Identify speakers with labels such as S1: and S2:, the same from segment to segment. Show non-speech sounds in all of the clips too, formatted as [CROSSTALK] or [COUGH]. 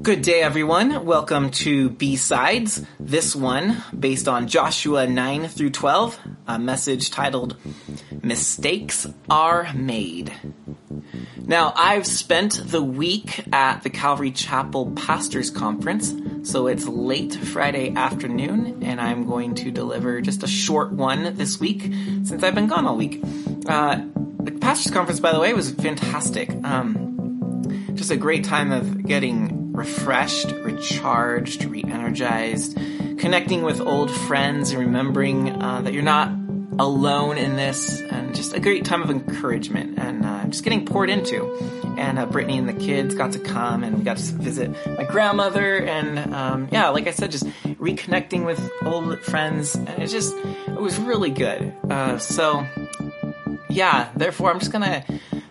S1: Good day, everyone. Welcome to B-Sides. This one, based on Joshua 9 through 12, a message titled, Mistakes Are Made. Now, I've spent the week at the Calvary Chapel Pastors Conference, so it's late Friday afternoon, and I'm going to deliver just a short one this week, since I've been gone all week. Uh, the Pastors Conference, by the way, was fantastic. Um, just a great time of getting refreshed, recharged, re energized, connecting with old friends and remembering uh, that you're not alone in this, and just a great time of encouragement and uh, just getting poured into. And uh, Brittany and the kids got to come, and we got to visit my grandmother, and um, yeah, like I said, just reconnecting with old friends, and it just it was really good. Uh, so yeah, therefore, I'm just gonna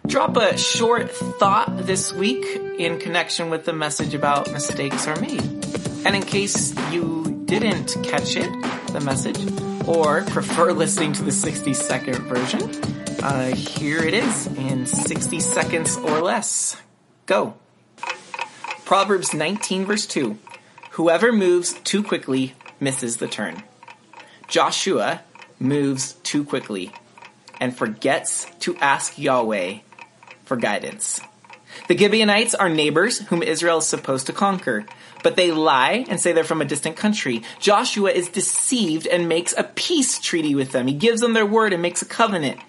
S1: drop a short thought this week in connection with the message about mistakes are made. And in case you didn't catch it, the message, or prefer [LAUGHS] listening to the 60 second version, uh, here it is in 60 seconds or less. Go. Proverbs 19 verse 2. Whoever moves too quickly misses the turn. Joshua moves too quickly and forgets to ask Yahweh for guidance. The Gibeonites are neighbors whom Israel is supposed to conquer, but they lie and say they're from a distant country. Joshua is deceived and makes a peace treaty with them. He gives them their word and makes a covenant.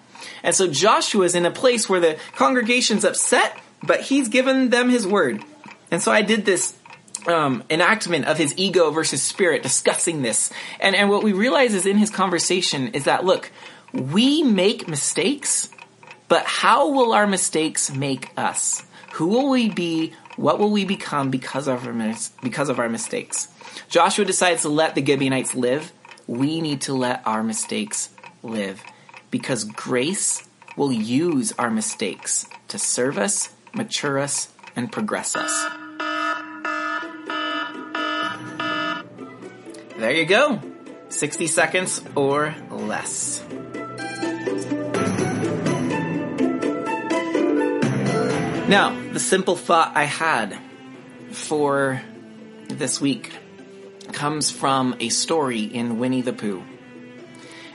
S1: And so Joshua is in a place where the congregation's upset, but he's given them his word. And so I did this um, enactment of his ego versus spirit discussing this. And, and what we realize is in his conversation is that, look, we make mistakes but how will our mistakes make us? Who will we be? What will we become because of our, because of our mistakes? Joshua decides to let the Gibeonites live. We need to let our mistakes live because grace will use our mistakes to serve us, mature us, and progress us. There you go. 60 seconds or less. Now, the simple thought I had for this week comes from a story in Winnie the Pooh.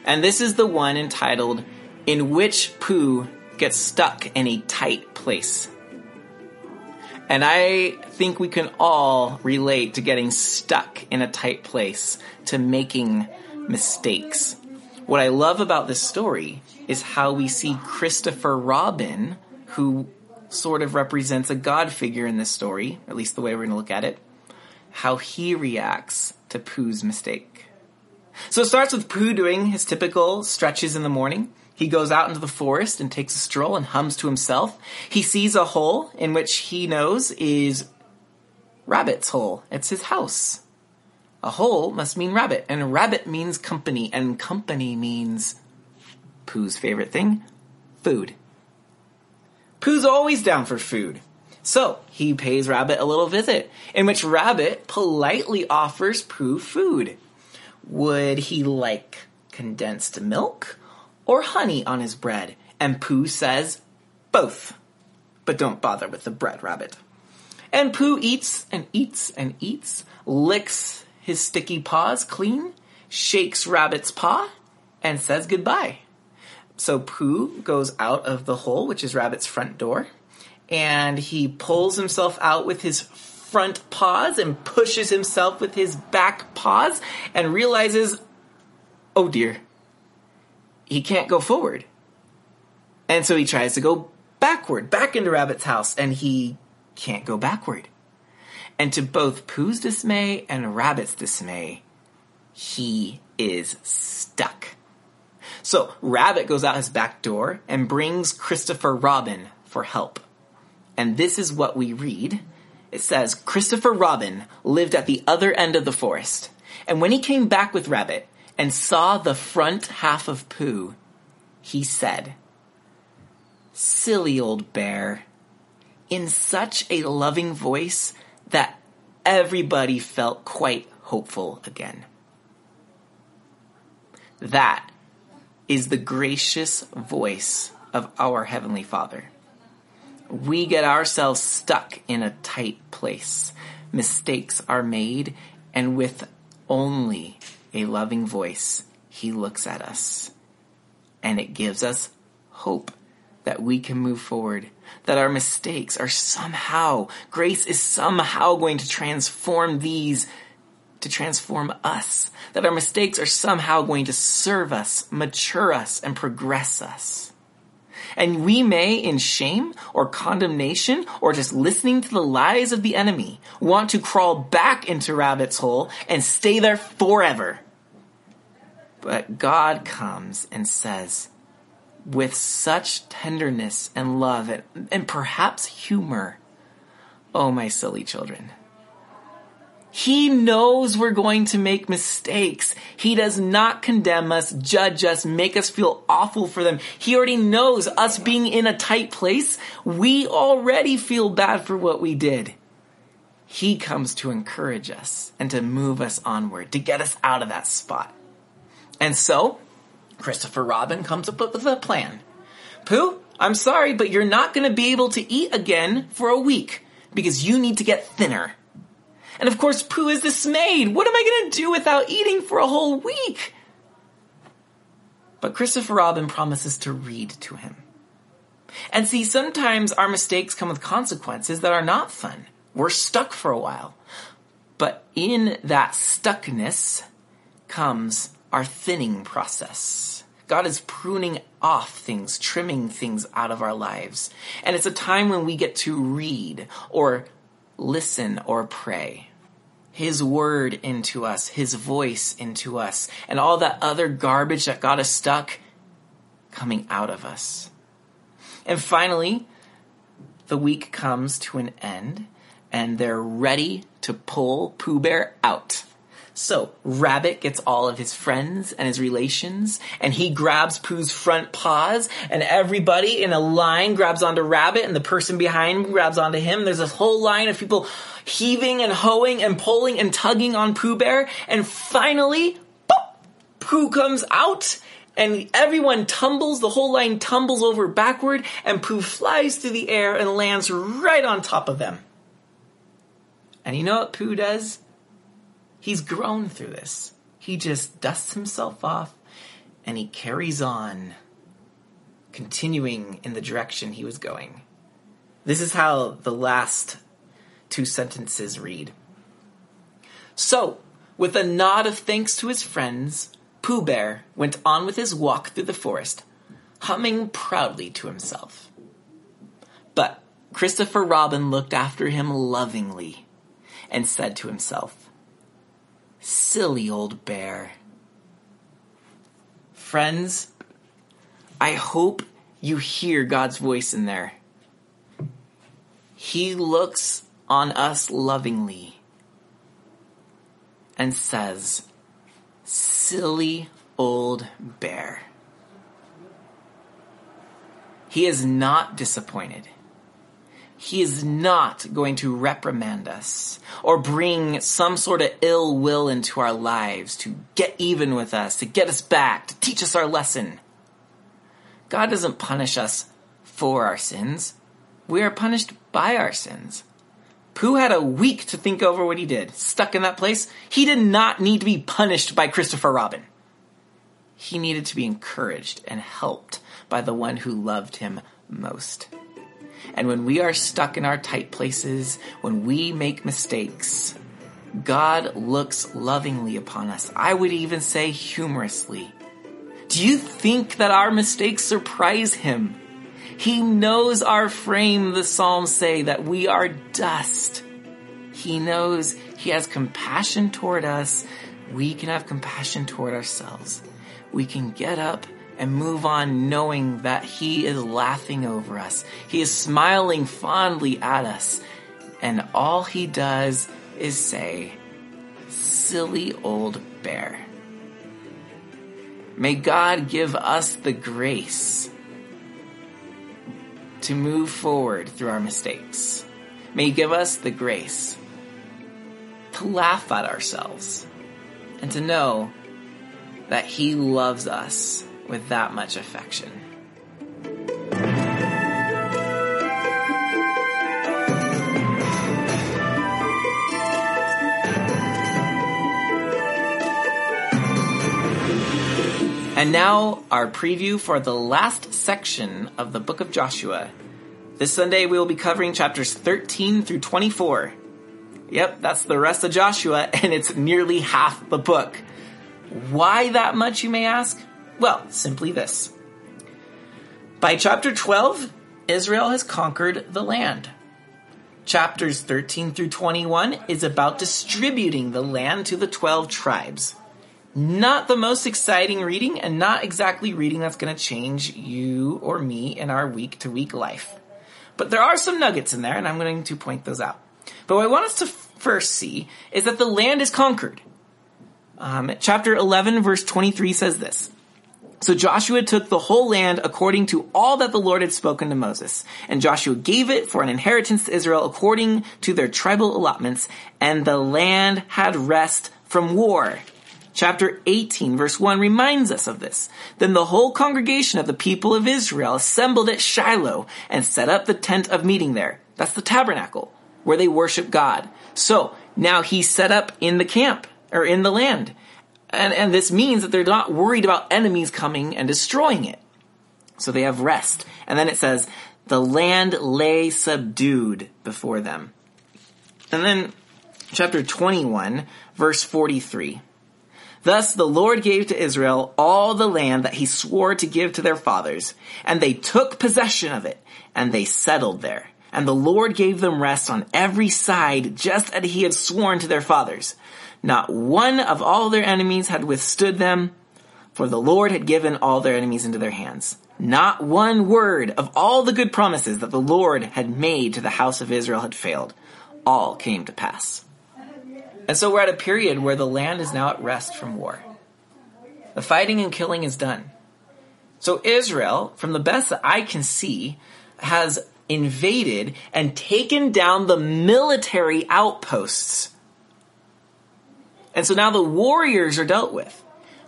S1: And this is the one entitled, In Which Pooh Gets Stuck in a Tight Place. And I think we can all relate to getting stuck in a tight place, to making mistakes. What I love about this story is how we see Christopher Robin, who sort of represents a God figure in this story, at least the way we're going to look at it, how he reacts to Pooh's mistake. So it starts with Pooh doing his typical stretches in the morning. He goes out into the forest and takes a stroll and hums to himself. He sees a hole in which he knows is Rabbit's hole. It's his house. A hole must mean rabbit, and rabbit means company, and company means Pooh's favorite thing, food. Pooh's always down for food. So he pays Rabbit a little visit, in which Rabbit politely offers Pooh food. Would he like condensed milk or honey on his bread? And Pooh says, both. But don't bother with the bread, Rabbit. And Pooh eats and eats and eats, licks his sticky paws clean, shakes Rabbit's paw, and says goodbye. So Pooh goes out of the hole, which is Rabbit's front door, and he pulls himself out with his front paws and pushes himself with his back paws and realizes, oh dear, he can't go forward. And so he tries to go backward, back into Rabbit's house, and he can't go backward. And to both Pooh's dismay and Rabbit's dismay, he is stuck. So Rabbit goes out his back door and brings Christopher Robin for help. And this is what we read. It says, Christopher Robin lived at the other end of the forest. And when he came back with Rabbit and saw the front half of Pooh, he said, Silly old bear, in such a loving voice that everybody felt quite hopeful again. That is the gracious voice of our Heavenly Father. We get ourselves stuck in a tight place. mistakes are made, and with only a loving voice, he looks at us. And it gives us hope that we can move forward, that our mistakes are somehow, grace is somehow going to transform these to transform us, that our mistakes are somehow going to serve us, mature us, and progress us. And we may, in shame or condemnation or just listening to the lies of the enemy, want to crawl back into rabbit's hole and stay there forever. But God comes and says, with such tenderness and love and, and perhaps humor, Oh, my silly children. He knows we're going to make mistakes. He does not condemn us, judge us, make us feel awful for them. He already knows us being in a tight place. We already feel bad for what we did. He comes to encourage us and to move us onward, to get us out of that spot. And so, Christopher Robin comes up with a plan. Pooh, I'm sorry, but you're not going to be able to eat again for a week because you need to get thinner. And of course, Pooh is dismayed. What am I going to do without eating for a whole week? But Christopher Robin promises to read to him. And see, sometimes our mistakes come with consequences that are not fun. We're stuck for a while. But in that stuckness comes our thinning process. God is pruning off things, trimming things out of our lives. And it's a time when we get to read or listen or pray. His word into us, His voice into us, and all that other garbage that got us stuck coming out of us. And finally, the week comes to an end, and they're ready to pull Pooh Bear out. So, Rabbit gets all of his friends and his relations, and he grabs Pooh's front paws, and everybody in a line grabs onto Rabbit, and the person behind grabs onto him. There's a whole line of people heaving and hoeing and pulling and tugging on Pooh Bear, and finally, boop, Pooh comes out, and everyone tumbles, the whole line tumbles over backward, and Pooh flies through the air and lands right on top of them. And you know what Pooh does? He's grown through this. He just dusts himself off and he carries on, continuing in the direction he was going. This is how the last two sentences read. So, with a nod of thanks to his friends, Pooh Bear went on with his walk through the forest, humming proudly to himself. But Christopher Robin looked after him lovingly and said to himself, Silly old bear. Friends, I hope you hear God's voice in there. He looks on us lovingly and says, Silly old bear. He is not disappointed. He is not going to reprimand us or bring some sort of ill will into our lives to get even with us, to get us back, to teach us our lesson. God doesn't punish us for our sins. We are punished by our sins. Pooh had a week to think over what he did. Stuck in that place, he did not need to be punished by Christopher Robin. He needed to be encouraged and helped by the one who loved him most. And when we are stuck in our tight places, when we make mistakes, God looks lovingly upon us. I would even say humorously. Do you think that our mistakes surprise him? He knows our frame, the Psalms say, that we are dust. He knows he has compassion toward us. We can have compassion toward ourselves. We can get up and move on knowing that He is laughing over us. He is smiling fondly at us. And all He does is say, Silly old bear. May God give us the grace to move forward through our mistakes. May He give us the grace to laugh at ourselves and to know that He loves us with that much affection. And now, our preview for the last section of the book of Joshua. This Sunday, we will be covering chapters 13 through 24. Yep, that's the rest of Joshua, [LAUGHS] and it's nearly half the book. Why that much, you may ask? Well, simply this. By chapter 12, Israel has conquered the land. Chapters 13 through 21 is about distributing the land to the 12 tribes. Not the most exciting reading, and not exactly reading that's going to change you or me in our week to week life. But there are some nuggets in there, and I'm going to point those out. But what I want us to first see is that the land is conquered. Um, chapter 11, verse 23 says this. So Joshua took the whole land according to all that the Lord had spoken to Moses. And Joshua gave it for an inheritance to Israel according to their tribal allotments, and the land had rest from war. Chapter 18 verse 1 reminds us of this. Then the whole congregation of the people of Israel assembled at Shiloh and set up the tent of meeting there. That's the tabernacle where they worship God. So now he's set up in the camp or in the land. And, and this means that they're not worried about enemies coming and destroying it. So they have rest. And then it says, the land lay subdued before them. And then chapter 21, verse 43. Thus the Lord gave to Israel all the land that he swore to give to their fathers, and they took possession of it, and they settled there. And the Lord gave them rest on every side, just as he had sworn to their fathers. Not one of all their enemies had withstood them, for the Lord had given all their enemies into their hands. Not one word of all the good promises that the Lord had made to the house of Israel had failed. All came to pass. And so we're at a period where the land is now at rest from war. The fighting and killing is done. So Israel, from the best that I can see, has invaded and taken down the military outposts and so now the warriors are dealt with.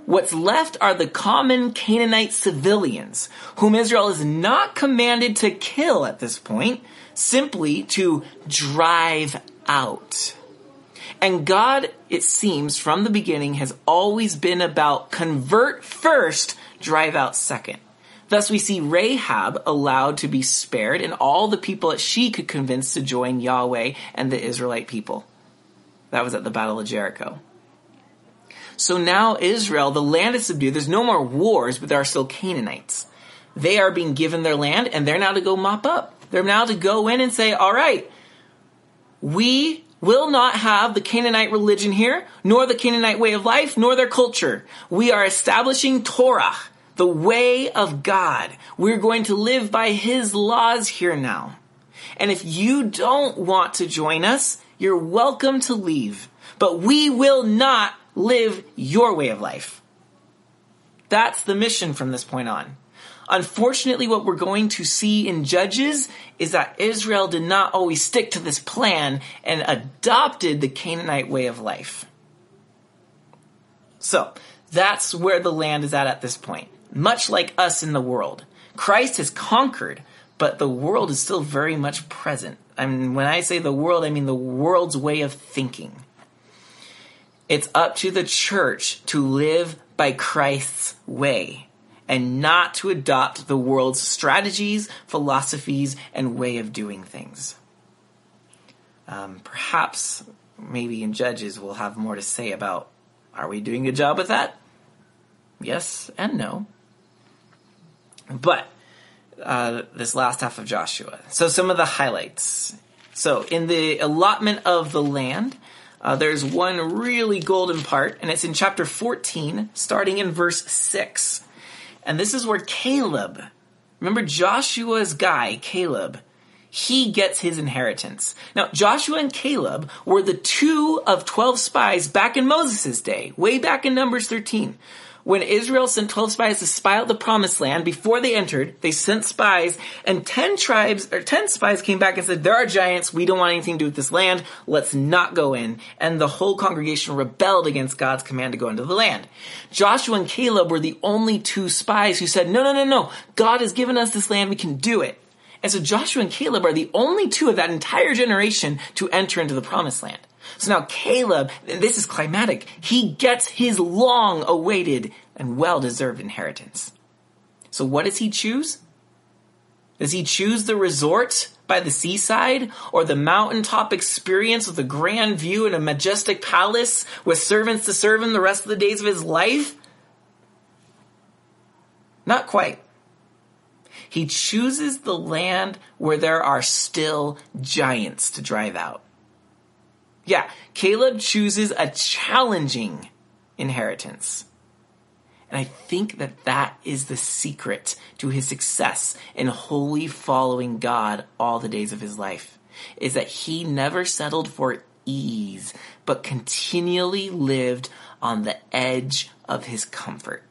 S1: What's left are the common Canaanite civilians, whom Israel is not commanded to kill at this point, simply to drive out. And God, it seems, from the beginning has always been about convert first, drive out second. Thus we see Rahab allowed to be spared and all the people that she could convince to join Yahweh and the Israelite people. That was at the Battle of Jericho. So now Israel, the land is subdued. There's no more wars, but there are still Canaanites. They are being given their land and they're now to go mop up. They're now to go in and say, all right, we will not have the Canaanite religion here, nor the Canaanite way of life, nor their culture. We are establishing Torah, the way of God. We're going to live by His laws here now. And if you don't want to join us, you're welcome to leave. But we will not live your way of life. That's the mission from this point on. Unfortunately, what we're going to see in Judges is that Israel did not always stick to this plan and adopted the Canaanite way of life. So, that's where the land is at at this point. Much like us in the world. Christ has conquered, but the world is still very much present. I mean, when I say the world, I mean the world's way of thinking. It's up to the church to live by Christ's way and not to adopt the world's strategies, philosophies, and way of doing things. Um, perhaps, maybe in Judges, we'll have more to say about are we doing a job with that? Yes and no. But uh, this last half of Joshua. So, some of the highlights. So, in the allotment of the land, uh, there's one really golden part, and it's in chapter 14, starting in verse 6. And this is where Caleb, remember Joshua's guy, Caleb, he gets his inheritance. Now, Joshua and Caleb were the two of 12 spies back in Moses' day, way back in Numbers 13 when Israel sent 12 spies to spy out the promised land, before they entered, they sent spies and 10 tribes, or 10 spies came back and said, there are giants, we don't want anything to do with this land, let's not go in. And the whole congregation rebelled against God's command to go into the land. Joshua and Caleb were the only two spies who said, no, no, no, no, God has given us this land, we can do it. And so Joshua and Caleb are the only two of that entire generation to enter into the promised land. So now Caleb, this is climatic, he gets his long awaited and well deserved inheritance. So what does he choose? Does he choose the resort by the seaside or the mountaintop experience with a grand view and a majestic palace with servants to serve him the rest of the days of his life? Not quite. He chooses the land where there are still giants to drive out. Yeah, Caleb chooses a challenging inheritance. And I think that that is the secret to his success in wholly following God all the days of his life, is that he never settled for ease, but continually lived on the edge of his comfort.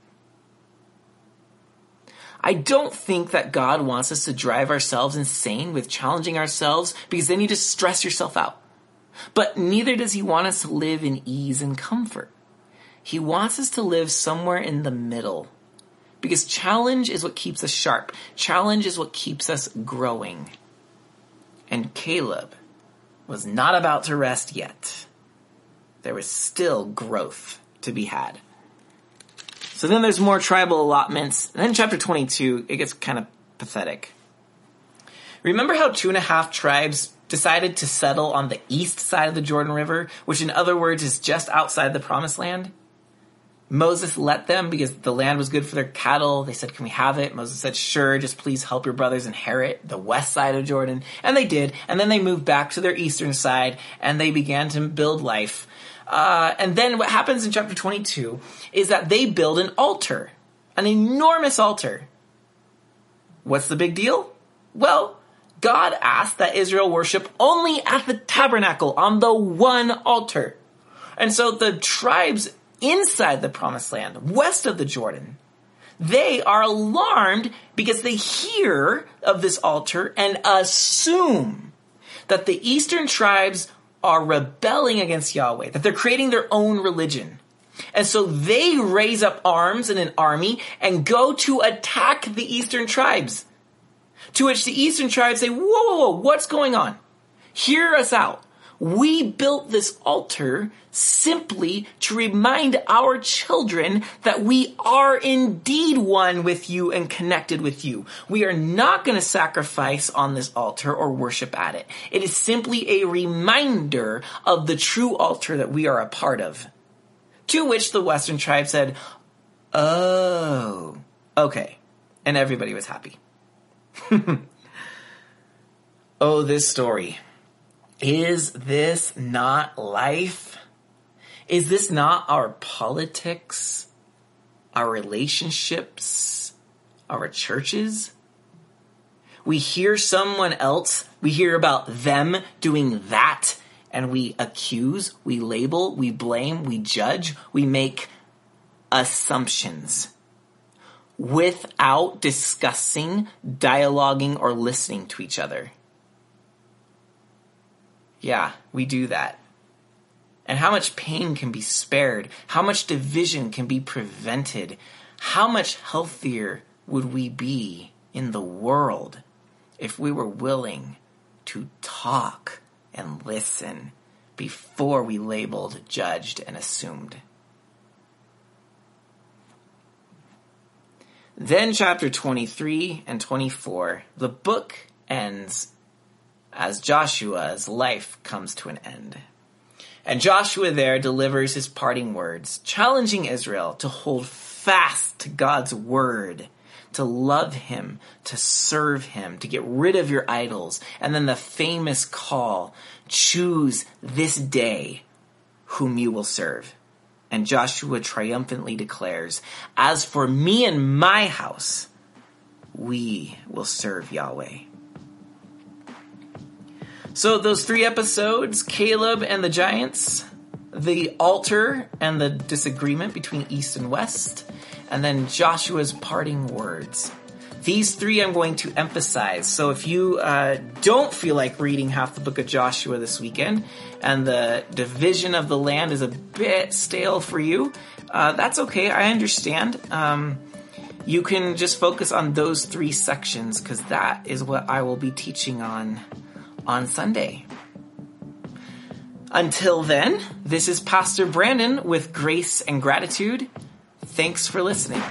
S1: I don't think that God wants us to drive ourselves insane with challenging ourselves because then you just stress yourself out. But neither does he want us to live in ease and comfort. He wants us to live somewhere in the middle. Because challenge is what keeps us sharp. Challenge is what keeps us growing. And Caleb was not about to rest yet. There was still growth to be had. So then there's more tribal allotments. And then chapter 22, it gets kind of pathetic. Remember how two and a half tribes decided to settle on the east side of the Jordan River, which in other words is just outside the promised land? Moses let them because the land was good for their cattle. They said, can we have it? Moses said, sure, just please help your brothers inherit the west side of Jordan. And they did. And then they moved back to their eastern side and they began to build life. Uh, and then what happens in chapter 22 is that they build an altar, an enormous altar. What's the big deal? Well, God asked that Israel worship only at the tabernacle on the one altar. And so the tribes inside the promised land, west of the Jordan, they are alarmed because they hear of this altar and assume that the eastern tribes are rebelling against Yahweh, that they're creating their own religion. And so they raise up arms and an army and go to attack the eastern tribes. To which the eastern tribes say, whoa, whoa, whoa, what's going on? Hear us out. We built this altar simply to remind our children that we are indeed one with you and connected with you. We are not going to sacrifice on this altar or worship at it. It is simply a reminder of the true altar that we are a part of. To which the Western tribe said, Oh, okay. And everybody was happy. [LAUGHS] oh, this story. Is this not life? Is this not our politics, our relationships, our churches? We hear someone else, we hear about them doing that, and we accuse, we label, we blame, we judge, we make assumptions without discussing, dialoguing, or listening to each other. Yeah, we do that. And how much pain can be spared? How much division can be prevented? How much healthier would we be in the world if we were willing to talk and listen before we labeled, judged, and assumed? Then, chapter 23 and 24, the book ends as Joshua's life comes to an end. And Joshua there delivers his parting words, challenging Israel to hold fast to God's word, to love him, to serve him, to get rid of your idols. And then the famous call, choose this day whom you will serve. And Joshua triumphantly declares, as for me and my house, we will serve Yahweh. So those three episodes, Caleb and the Giants, the altar and the disagreement between East and West, and then Joshua's parting words. These three I'm going to emphasize. So if you uh, don't feel like reading half the book of Joshua this weekend, and the division of the land is a bit stale for you, uh, that's okay. I understand. Um, you can just focus on those three sections because that is what I will be teaching on on Sunday. Until then, this is Pastor Brandon with Grace and Gratitude. Thanks for listening.